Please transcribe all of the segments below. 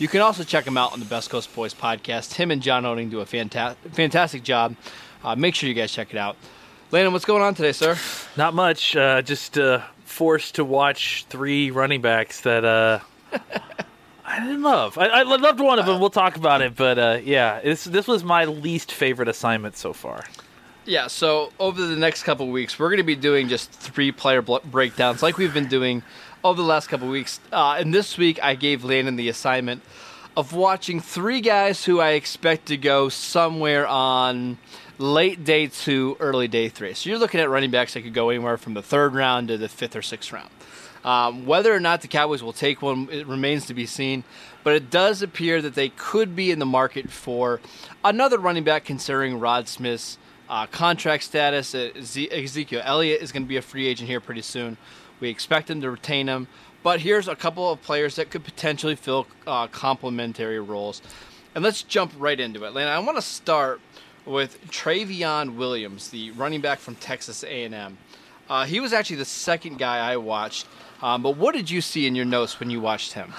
You can also check him out on the Best Coast Boys podcast. Him and John Owning do a fanta- fantastic job. Uh, make sure you guys check it out. Landon, what's going on today, sir? Not much. Uh, just uh, forced to watch three running backs that uh, I didn't love. I, I, loved one of them. We'll talk about it, but uh, yeah, this this was my least favorite assignment so far. Yeah. So over the next couple weeks, we're going to be doing just three player bl- breakdowns, like we've been doing over the last couple weeks. Uh, and this week, I gave Landon the assignment of watching three guys who I expect to go somewhere on late day two, early day three. So you're looking at running backs that could go anywhere from the third round to the fifth or sixth round. Um, whether or not the Cowboys will take one, it remains to be seen. But it does appear that they could be in the market for another running back, considering Rod Smith's uh, contract status. Uh, Ezekiel Elliott is going to be a free agent here pretty soon. We expect them to retain him. But here's a couple of players that could potentially fill uh, complementary roles. And let's jump right into it. Lana, I want to start with Trayveon Williams, the running back from Texas A&M. Uh, he was actually the second guy I watched. Um, but what did you see in your notes when you watched him?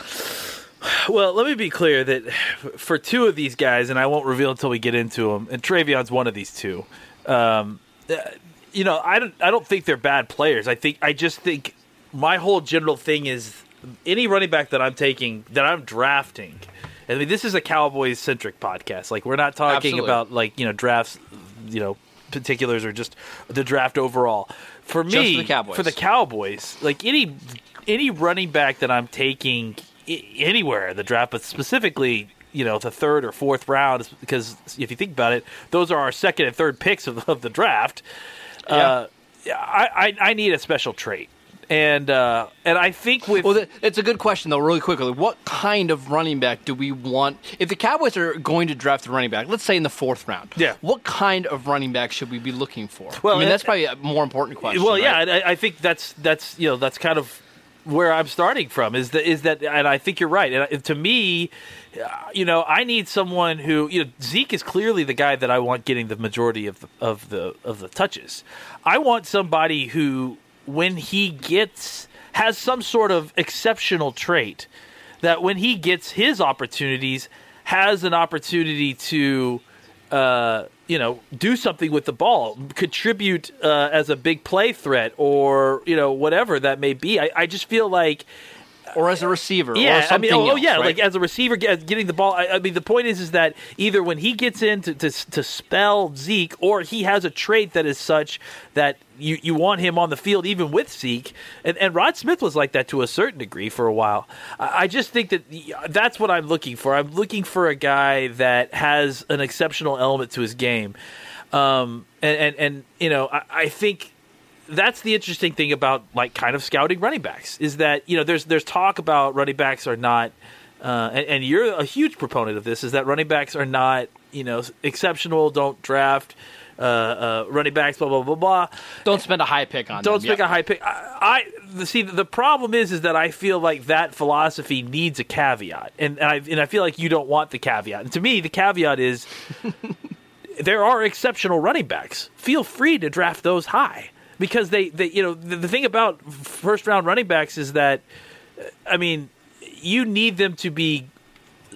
Well, let me be clear that for two of these guys, and I won't reveal until we get into them, and Trayveon's one of these two. Um, you know, I don't, I don't think they're bad players. I think, I just think my whole general thing is any running back that I'm taking, that I'm drafting. I mean, this is a Cowboys centric podcast. Like, we're not talking Absolutely. about like you know drafts, you know, particulars or just the draft overall. For me, for the Cowboys. for the Cowboys, like any any running back that I'm taking i- anywhere in the draft, but specifically, you know, the third or fourth round, because if you think about it, those are our second and third picks of, of the draft. Uh, I, I I need a special trait, and uh, and I think with Well, it's a good question, though, really quickly. What kind of running back do we want? If the Cowboys are going to draft a running back, let's say in the fourth round, Yeah. what kind of running back should we be looking for? Well, I mean, it- that's probably a more important question. Well, yeah, right? I, I think that's that's you know that's kind of where I'm starting from is that is that, and I think you're right. And to me, uh, you know, I need someone who you know Zeke is clearly the guy that I want getting the majority of the of the of the touches. I want somebody who, when he gets has some sort of exceptional trait that when he gets his opportunities has an opportunity to uh, you know, do something with the ball, contribute uh, as a big play threat, or you know, whatever that may be. I, I just feel like or as a receiver, or yeah, I mean, oh, oh, else, yeah, right? like as a receiver, getting the ball. I, I mean, the point is, is that either when he gets in to, to to spell Zeke, or he has a trait that is such that you, you want him on the field even with Zeke. And, and Rod Smith was like that to a certain degree for a while. I, I just think that that's what I'm looking for. I'm looking for a guy that has an exceptional element to his game. Um, and, and, and you know, I, I think that's the interesting thing about like kind of scouting running backs is that you know there's there's talk about running backs are not uh, and, and you're a huge proponent of this is that running backs are not you know exceptional don't draft uh, uh, running backs blah blah blah blah Don't spend a high pick on don't them. yeah. a high pick I, I see the problem is is that I feel like that philosophy needs a caveat and, and I and I feel like you don't want the caveat and to me the caveat is there are exceptional running backs. Feel free to draft those high because they, they you know, the, the thing about first round running backs is that, I mean, you need them to be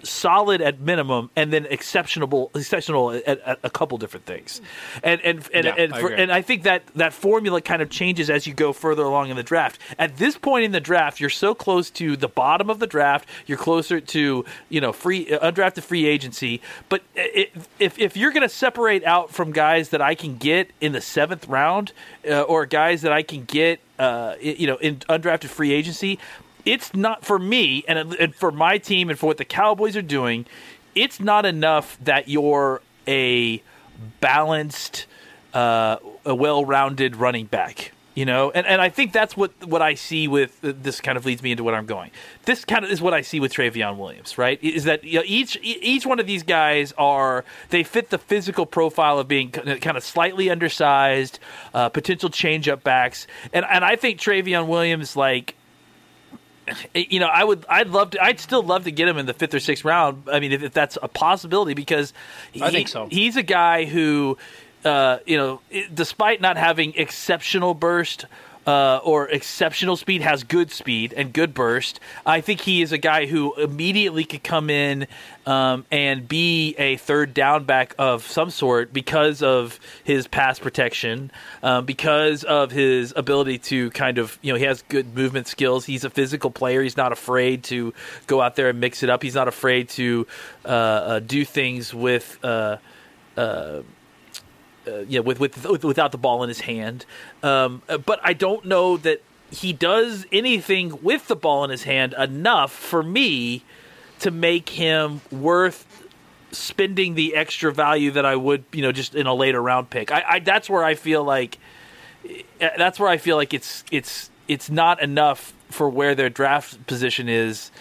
solid at minimum, and then exceptional, exceptional at, at a couple different things. And and and Yeah, and, I for, and I think that that formula kind of changes as you go further along in the draft. At this point in the draft, you're so close to the bottom of the draft. You're closer to you know free undrafted free agency. But it, if if you're going to separate out from guys that I can get in the seventh round, uh, or guys that I can get uh, you know in undrafted free agency, it's not for me and, and for my team and for what the Cowboys are doing. It's not enough that you're a balanced, uh, a well-rounded running back. You know, and, and I think that's what what I see with this. Kind of leads me into what I'm going. This kind of is what I see with Trayveon Williams, right? Is that you know, each each one of these guys are they fit the physical profile of being kind of slightly undersized, uh, potential change-up backs, and and I think Trayveon Williams like you know, I would, I'd love to, I'd still love to get him in the fifth or sixth round. I mean, if, if that's a possibility, because I think so. He's a guy who, uh, you know, despite not having exceptional burst. Uh, or exceptional speed has good speed and good burst. I think he is a guy who immediately could come in um, and be a third down back of some sort because of his pass protection, um, because of his ability to kind of, you know, he has good movement skills. He's a physical player. He's not afraid to go out there and mix it up. He's not afraid to uh, uh, do things with. Uh, uh, yeah, with, with with without the ball in his hand. Um, uh, but I don't know that he does anything with the ball in his hand enough for me to make him worth spending the extra value that I would, you know, just in a later round pick. I, I that's where I feel like uh, that's where I feel like it's it's it's not enough for where their draft position is.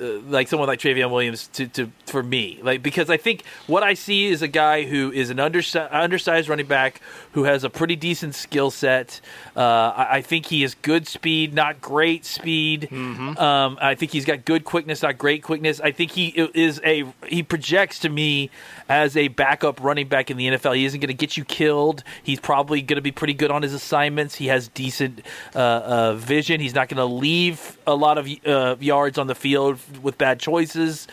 Uh, like someone like Trayveon Williams to, to for me, like because I think what I see is a guy who is an undersi- undersized running back who has a pretty decent skill set. Uh, I, I think he has good speed, not great speed. Um, I think he's got good quickness, not great quickness. I think he is a he projects to me as a backup running back in the NFL. He isn't going to get you killed. He's probably going to be pretty good on his assignments. He has decent uh, uh, vision. He's not going to leave a lot of uh, yards on the field with bad choices.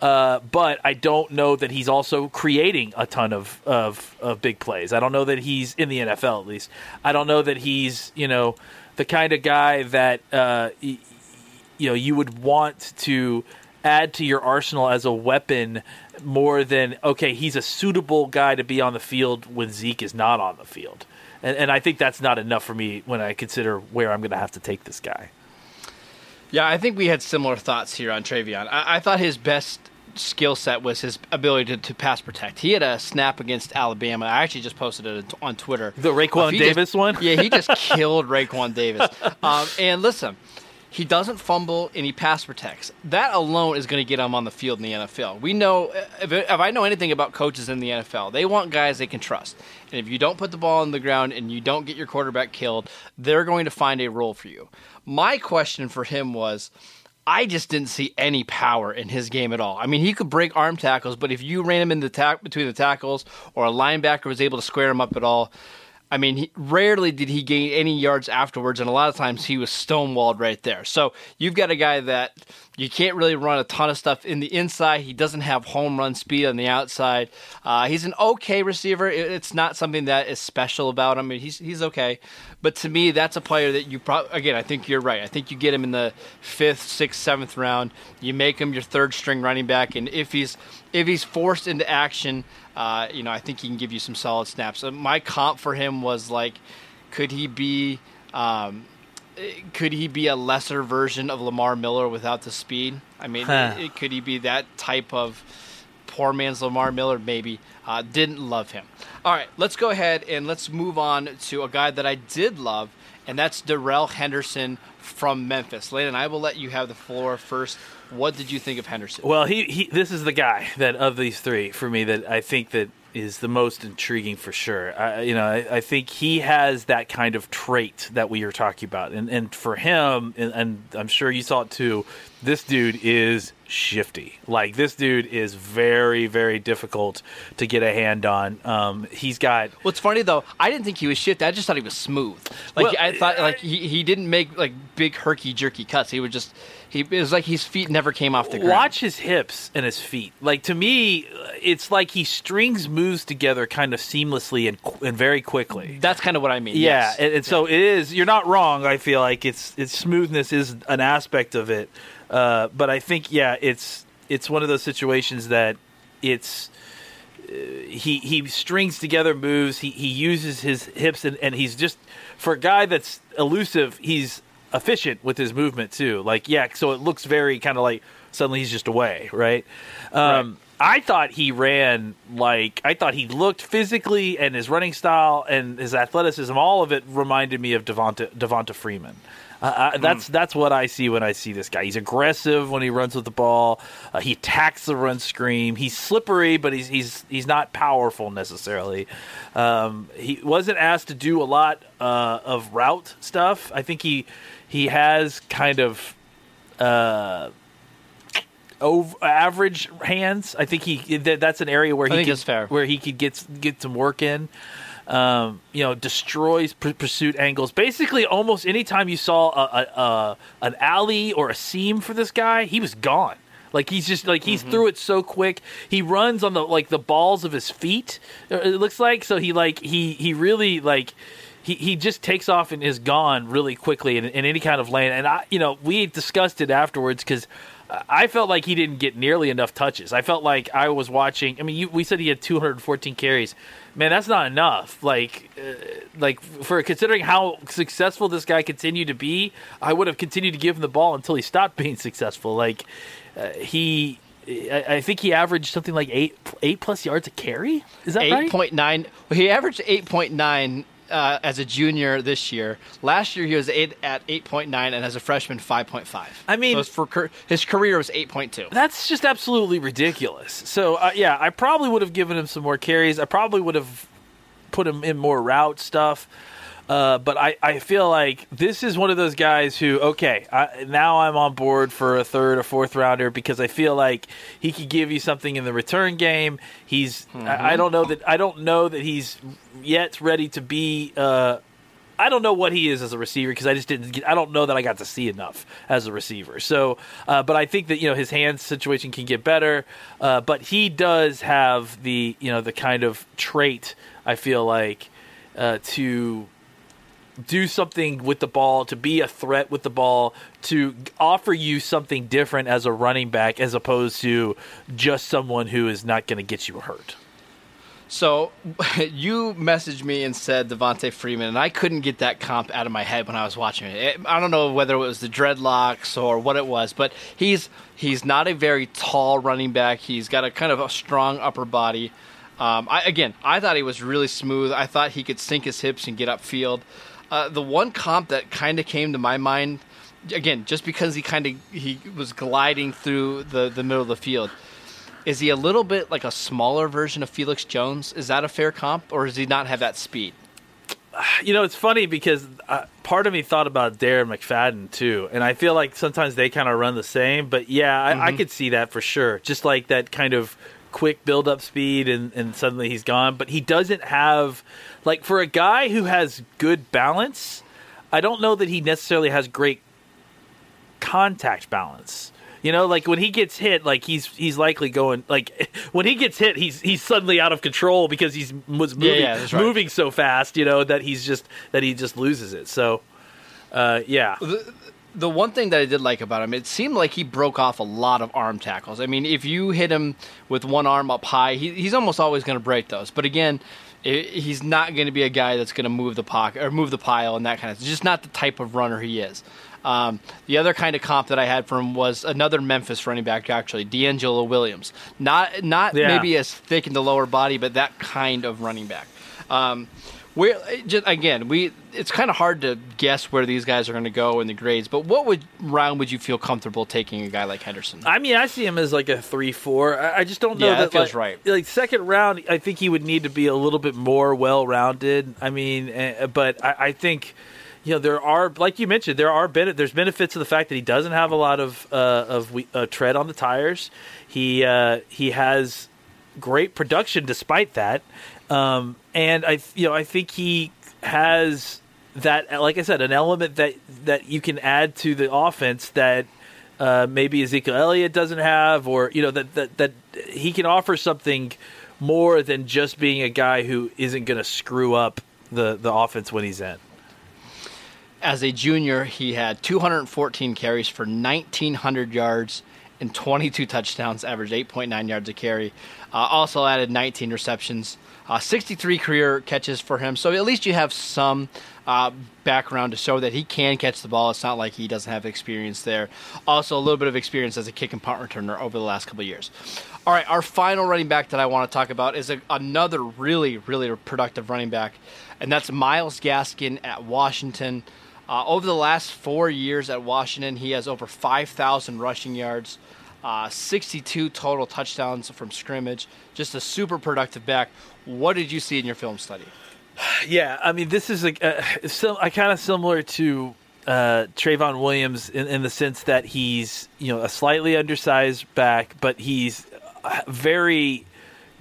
Uh, but I don't know that he's also creating a ton of, of of big plays. I don't know that he's in the NFL at least. I don't know that he's you know the kind of guy that uh, you know you would want to add to your arsenal as a weapon more than okay he's a suitable guy to be on the field when Zeke is not on the field and, and I think that's not enough for me when I consider where I'm going to have to take this guy Yeah, I think we had similar thoughts here on Trayveon. I, I thought his best skill set was his ability to, to pass protect. He had a snap against Alabama. I actually just posted it on Twitter. The Uh, Davis just- one? Yeah, he just killed Raekwon Davis. Um, and listen, he doesn't fumble and he pass protects. That alone is going to get him on the field in the NFL. We know, if, if I know anything about coaches in the NFL, they want guys they can trust. And if you don't put the ball on the ground and you don't get your quarterback killed, they're going to find a role for you. My question for him was. I just didn't see any power in his game at all. I mean, he could break arm tackles, but if you ran him in the tack between the tackles or a linebacker was able to square him up at all, I mean, he, rarely did he gain any yards afterwards, and a lot of times he was stonewalled right there. So you've got a guy that you can't really run a ton of stuff in the inside. He doesn't have home run speed on the outside. Uh, he's an okay receiver. It- It's not something that is special about him. I mean, he's he's okay, but to me, that's a player that you probably again. I think you're right. I think you get him in the fifth, sixth, seventh round. You make him your third string running back, and if he's if he's forced into action. Uh, you know, I think he can give you some solid snaps. Uh, my comp for him was like, could he be, um, could he be a lesser version of Lamar Miller without the speed? I mean, Huh. it- it- could he be that type of poor man's Lamar Miller? Maybe. Uh, didn't love him. All right, let's go ahead and let's move on to a guy that I did love, and that's Darrell Henderson from Memphis. Landon, I will let you have the floor first. What did you think of Henderson? Well, he, he this is the guy that of these three for me that I think that is the most intriguing for sure. I, you know, I, I think he has that kind of trait that we are talking about, and and for him, and, and I'm sure you saw it too. This dude is shifty. Like this dude is very, very difficult to get a hand on. Um, he's got What's funny though, I didn't think he was shifty. I just thought he was smooth. Like Well, I thought, like he, he didn't make like big herky jerky cuts. He would just he it was like his feet never came off the ground. watch his hips and his feet. Like to me, it's like he strings moves together kind of seamlessly and and very quickly. That's kind of what I mean. Yeah, yes. and, and so it is. You're not wrong. I feel like it's its smoothness is an aspect of it, uh, but I think yeah, it's it's one of those situations that it's uh, he he strings together moves. He he uses his hips and, and he's just for a guy that's elusive. He's efficient with his movement too. Like yeah, so it looks very kind of like suddenly he's just away, right? Um, I thought he ran like I thought he looked physically and his running style and his athleticism. All of it reminded me of Devonta Devonta Freeman. Uh, I, that's that's what I see when I see this guy. He's aggressive when he runs with the ball. Uh, he attacks the run screen. He's slippery, but he's he's he's not powerful necessarily. Um, he wasn't asked to do a lot uh, of route stuff. I think he he has kind of uh, over, average hands. I think he that, that's an area where he could, fair. where he could get get some work in. Um, you know, destroys pur- pursuit angles. Basically, almost anytime you saw a, a, a an alley or a seam for this guy, he was gone. Like he's just like he's through it so quick. He runs on the like the balls of his feet. uh, It looks like so he like he he really like he, he just takes off and is gone really quickly in, in any kind of lane. And I, you know, we discussed it afterwards because I felt like he didn't get nearly enough touches. I felt like I was watching. I mean, you, we said he had 214 carries. Man, that's not enough. Like, uh, like for considering how successful this guy continued to be, I would have continued to give him the ball until he stopped being successful. Like, uh, he. I think he averaged something like eight eight plus yards a carry. Is that right? Eight point nine. He averaged eight point nine uh, as a junior this year. Last year he was eight at eight point nine, and as a freshman five point five. I mean- so his, for, his career was eight point two. That's just absolutely ridiculous. So uh, yeah, I probably would have given him some more carries. I probably would have put him in more route stuff. Uh, but I, I feel like this is one of those guys who okay I, now I'm on board for a third or fourth rounder because I feel like he could give you something in the return game. He's I, I don't know that I don't know that he's yet ready to be uh, I don't know what he is as a receiver because I just didn't. Get, I don't know that I got to see enough as a receiver. So, uh, but I think that you know his hands situation can get better. Uh, but he does have the you know the kind of trait I feel like uh, to do something with the ball, to be a threat with the ball, to offer you something different as a running back as opposed to just someone who is not going to get you hurt. So you messaged me and said Devonta Freeman, and I couldn't get that comp out of my head when I was watching it. I don't know whether it was the dreadlocks or what it was, but he's he's not a very tall running back. He's got a kind of a strong upper body. Um, I, again, I thought he was really smooth. I thought he could sink his hips and get upfield. Uh, the one comp that kind of came to my mind, again, just because he kind of he was gliding through the the middle of the field. Is he a little bit like a smaller version of Felix Jones? Is that a fair comp, or does he not have that speed? You know, it's funny because uh, part of me thought about Darren McFadden too, and I feel like sometimes they kind of run the same. But yeah, I, I could see that for sure. Just like that kind of quick build up speed, and, and suddenly he's gone. But he doesn't have like for a guy who has good balance. I don't know that he necessarily has great contact balance. You know, like when he gets hit, like he's he's likely going like when he gets hit, he's he's suddenly out of control because he's was moving yeah, that's right. moving so fast. You know that he's just that he just loses it. So, uh, yeah, The one thing that I did like about him, it seemed like he broke off a lot of arm tackles. I mean, if you hit him with one arm up high, he, he's almost always going to break those. But again, i he's not going to be a guy that's going to move the pocket or move the pile and that kind of. It's just not the type of runner he is. Um, the other kind of comp that I had for him was another Memphis running back, actually, DeAngelo Williams. Not not Yeah. maybe as thick in the lower body, but that kind of running back. Um, where just again, we it's kind of hard to guess where these guys are going to go in the grades. But what would round would you feel comfortable taking a guy like Henderson? I mean, I see him as like a three four. I, I just don't know Yeah, that, that feels like, right. Like second round, I think he would need to be a little bit more well rounded. I mean, uh, but I, I think you know there are like you mentioned there are ben- there's benefits to the fact that he doesn't have a lot of uh, of we- uh, tread on the tires. He uh, he has great production despite that, um, and I you know I think he has that like I said an element that that you can add to the offense that. Uh, maybe Ezekiel Elliott doesn't have, or you know that, that that he can offer something more than just being a guy who isn't going to screw up the the offense when he's in. As a junior, he had 214 carries for 1,900 yards and 22 touchdowns, averaged 8.9 yards a carry. Uh, also added 19 receptions, uh, 63 career catches for him. So at least you have some uh, background to show that he can catch the ball. It's not like he doesn't have experience there. Also, a little bit of experience as a kick and punt returner over the last couple years. All right, our final running back that I want to talk about is a, another really, really productive running back, and that's Myles Gaskin at Washington. Uh, over the last four years at Washington, he has over 5,000 rushing yards, uh, 62 total touchdowns from scrimmage. Just a super productive back. What did you see in your film study? Yeah, I mean, this is a, a, a kind of similar to uh, Trayveon Williams in, in, the sense that he's you know a slightly undersized back, but he's very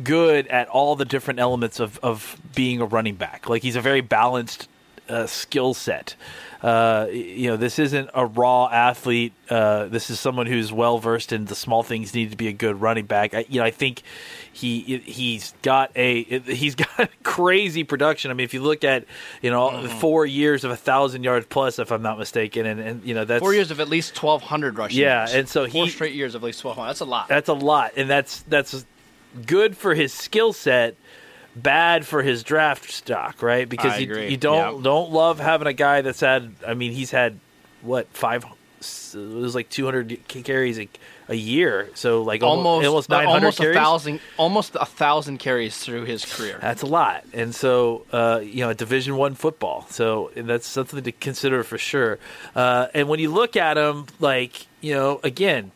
good at all the different elements of, of being a running back. Like he's a very balanced uh, skill set. Uh, you know, this isn't a raw athlete. Uh, this is someone who's well versed in the small things needed to be a good running back. I, you know, I think he he's got a he's got crazy production. I mean, if you look at you know mm-hmm. four years of a thousand yards plus, if I'm not mistaken, and, and you know that's four years of at least twelve hundred rushing. Yeah, yards. and so four he straight years of at least twelve hundred. That's a lot. That's a lot, and that's that's good for his skill set bad for his draft stock, right? Because you, you, don't don't love having a guy that's had. I mean, he's had what five? It was like 200 carries a, a year, so like almost almost 900 almost carries. a thousand almost a thousand carries through his career. That's a lot, and so uh, you know, Division One football. So that's something to consider for sure. Uh, and when you look at him, like you know, again,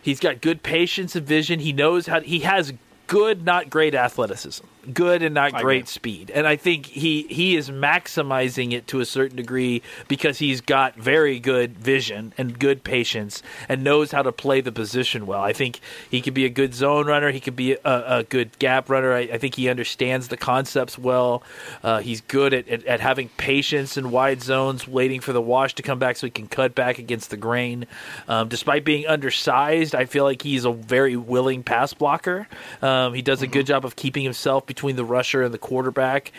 he's got good patience and vision. He knows how. He has good, not great athleticism good and not great speed. And I think he he is maximizing it to a certain degree because he's got very good vision and good patience and knows how to play the position well. I think he could be a good zone runner. He could be a, a good gap runner. I, I, think he understands the concepts well. Uh, he's good at, at, at, having patience in wide zones, waiting for the wash to come back so he can cut back against the grain. Um, despite being undersized, I feel like he's a very willing pass blocker. Um, he does a good job of keeping himself between the rusher and the quarterback.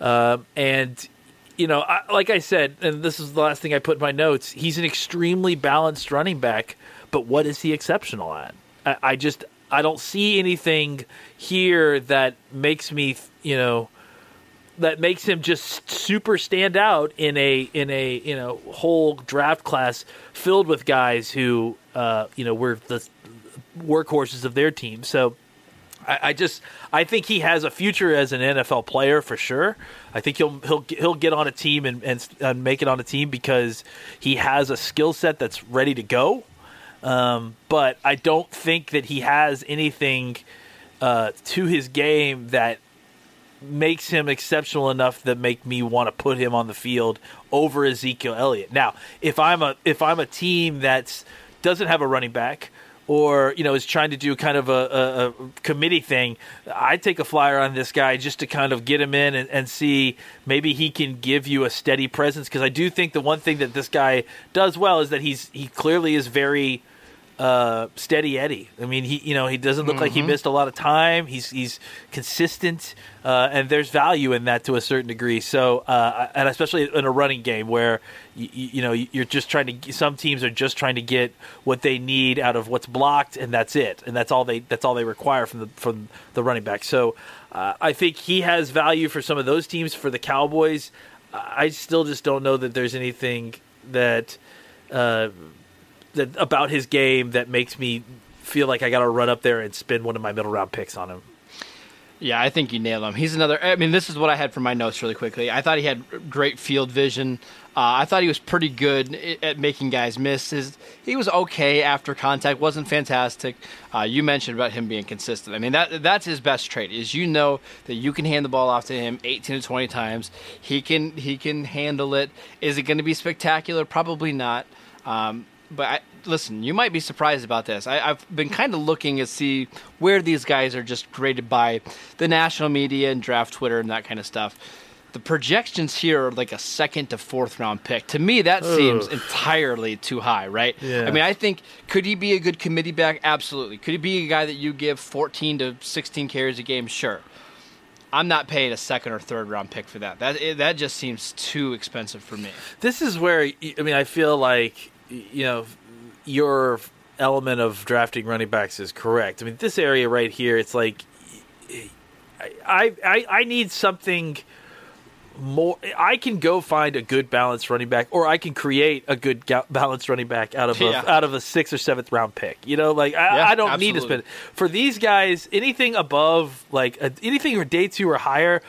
Uh, and you know, I, like I said, and this is the last thing I put in my notes. He's an extremely balanced running back, but what is he exceptional at? I, I just I don't see anything here that makes me, you know, that makes him just super stand out in a in a you know whole draft class filled with guys who uh, you know were the workhorses of their team. So I, I, just I think he has a future as an NFL player for sure. I think he'll he'll he'll get on a team and, and, and make it on a team because he has a skill set that's ready to go. Um, but I don't think that he has anything uh, to his game that makes him exceptional enough that make me want to put him on the field over Ezekiel Elliott. Now, if I'm a if I'm a team that's doesn't have a running back or you know is trying to do kind of a, a, a, committee thing, I'd take a flyer on this guy just to kind of get him in and, and see maybe he can give you a steady presence. Because I do think the one thing that this guy does well is that he's he clearly is very uh, steady Eddie. I mean, he you know he doesn't look mm-hmm. like he mm-hmm. missed a lot of time. He's he's consistent, uh, and there's value in that to a certain degree. So, uh, and especially in a running game where you, you, know you're just trying to. Some teams are just trying to get what they need out of what's blocked, and that's it. And that's all they that's all they require from the from the running back. So, uh, I think he has value for some of those teams. For the Cowboys, I still just don't know that there's anything that uh, that about his game that makes me feel like I got to run up there and spend one of my middle round picks on him. Yeah, I think you nailed him. He's another. I mean, this is what I had for my notes really quickly. I thought he had great field vision. Uh, I thought he was pretty good at making guys miss. His, he was okay after contact, wasn't fantastic. Uh, you mentioned about him being consistent. I mean, that that's his best trait. Is you know that you can hand the ball off to him 18 to 20 times. He can he can handle it. Is it going to be spectacular? Probably not. Um, but I, listen, you might be surprised about this. I, have been kind of looking to see where these guys are just graded by the national media and draft Twitter and that kind of stuff. The projections here are like a second to fourth round pick. To me, that Ugh. seems entirely too high, right? Yeah. I mean, I think could he be a good committee back? Absolutely. Could he be a guy that you give 14 to 16 carries a game? Sure. I'm not paying a second or third round pick for that. That that just seems too expensive for me. This is where I mean, I feel like you know your element of drafting running backs is correct. I mean, this area right here, it's like I I, I need something more. I can go find a good balanced running back, or I can create a good ga- balanced running back out of a, yeah. out of a sixth or seventh round pick. You know, like I, yeah, I don't absolutely. need to spend for these guys anything above like a, anything for day two or higher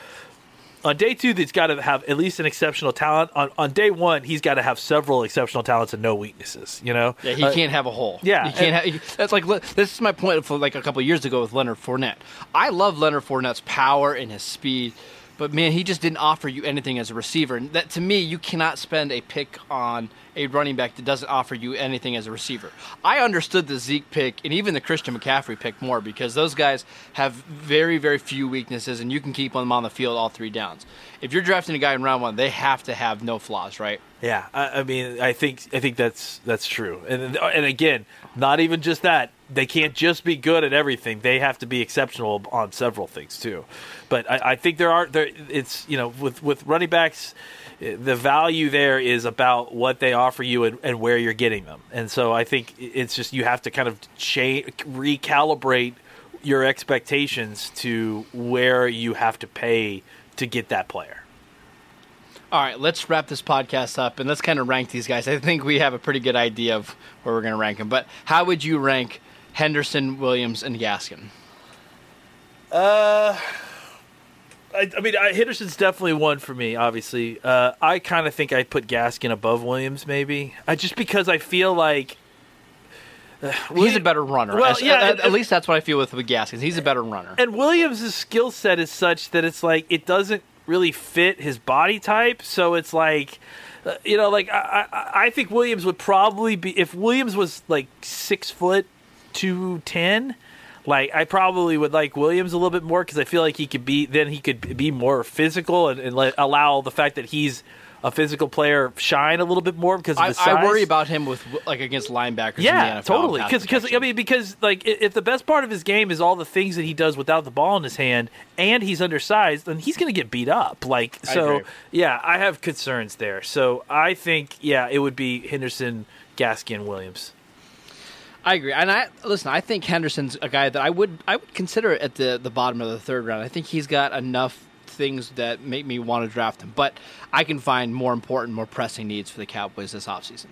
on day two, he's got to have at least an exceptional talent. On on day one, he's got to have several exceptional talents and no weaknesses. You know, yeah, he uh, can't have a hole. Yeah, he can't. And, have, that's like this is my point for like a couple years ago with Leonard Fournette. I love Leonard Fournette's power and his speed. But man, he just didn't offer you anything as a receiver. And that to me, you cannot spend a pick on a running back that doesn't offer you anything as a receiver. I understood the Zeke pick and even the Christian McCaffrey pick more because those guys have very, very few weaknesses, and you can keep them on the field all three downs. If you're drafting a guy in round one, they have to have no flaws, right? Yeah, I, I mean, I think I think that's that's true. And and again, not even just that they can't just be good at everything. They have to be exceptional on several things too. But I, I think there are there. It's you know with with running backs the value there is about what they offer you and, and, where you're getting them. And so I think it's just you have to kind of cha- recalibrate your expectations to where you have to pay to get that player. All right, let's wrap this podcast up and let's kind of rank these guys. I think we have a pretty good idea of where we're going to rank them. But how would you rank Henderson, Williams, and Gaskin? Uh I, I mean, I, Henderson's definitely one for me. Obviously, uh, I kind of think I put Gaskin above Williams, maybe, I, just because I feel like uh, he's a better runner. Well, yeah, at, at, least that's what I feel with with Gaskins. He's a better runner. And Williams' skill set is such that it's like it doesn't really fit his body type. So it's like, uh, you know, like I, I, I think Williams would probably be if Williams was like six foot two ten like I probably would like Williams a little bit more because I feel like he could be then he could be more physical and, and let, allow the fact that he's a physical player shine a little bit more because I, I, worry about him with like against linebackers. Yeah, totally. Because because I mean because like if the best part of his game is all the things that he does without the ball in his hand and he's undersized, then he's going to get beat up. Like so, I yeah, I have concerns there. So I think yeah, it would be Henderson, Gaskin, Williams. I agree, and I listen. I think Henderson's a guy that I would I would consider at the the bottom of the third round. I think he's got enough things that make me want to draft him, but I can find more important, more pressing needs for the Cowboys this offseason.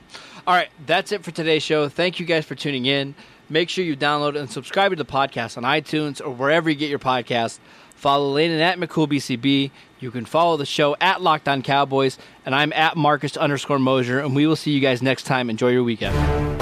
All right, that's it for today's show. Thank you guys for tuning in. Make sure you download and subscribe to the podcast on iTunes or wherever you get your podcast. Follow Landon at McCoolBCB. You can follow the show at Locked On Cowboys, and I'm at Marcus underscore Mosher, and we will see you guys next time. Enjoy your weekend.